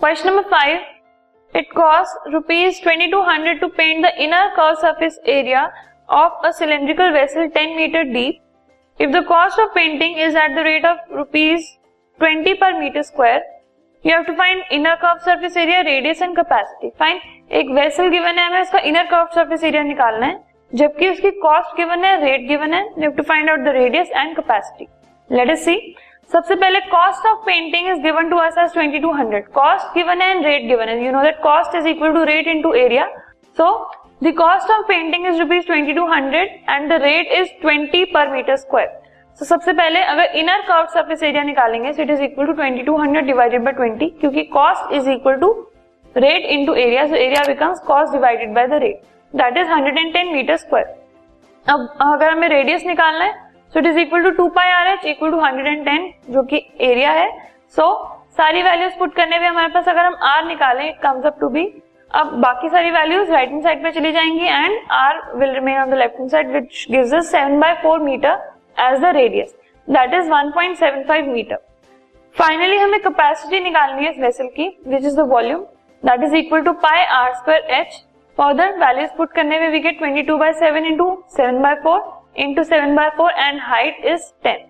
Question number 5. It costs rupees 2200 to paint the inner curved surface area of a cylindrical vessel 10 meter deep. If the cost of painting is at the rate of rupees 20 per meter square, you have to find inner curved surface area, radius and capacity. Fine. एक vessel given है हमें उसका inner curve surface area निकालना है जबकि उसकी cost given है rate given है you have to find out the radius and capacity let us see सबसे पहले cost of painting is given to us as 2200 cost given and rate given है you know that cost is equal to rate into area so the cost of painting is rupees 2200 and the rate is 20 per metre square so सबसे पहले अगर inner curve surface area निकालेंगे so it is equal to 2200 divided by 20 क्योंकि cost is equal to rate into area so area becomes cost divided by the rate that is 110 metre square अब अगर हमें radius निकालना है so it is equal to two pi r h equal to hundred and ten जो कि area है. So so, सारी values put करने में हमारे पास अगर हम आर निकालें it comes up to be अब बाकी सारी वैल्यूज़ राइट हैंड साइड पे चली जाएँगी and r will remain on the left hand side which gives us 7 by 4 metre as the radius that is 1.75 metre finally हमें capacity निकालनी है इस वेसल की which is the volume that is equal to pi r square h further values put करने में we get 22 by 7 into seven by four into seven by four and height is ten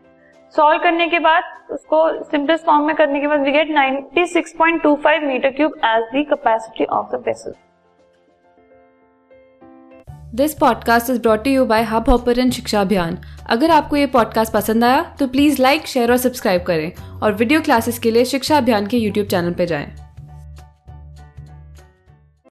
solve करने के बाद, उसको simplest form में करने के बाद we get 96.25 metre cube as the capacity of the vessel this podcast is brought you by Hubhopper शिक्षा अभियान अगर आपको ये पॉडकास्ट पसंद आया तो प्लीज़ लाइक शेयर और सब्सक्राइब करें और वीडियो क्लासेस के लिए शिक्षा अभियान के यूट्यूब चैनल पर जाएँ।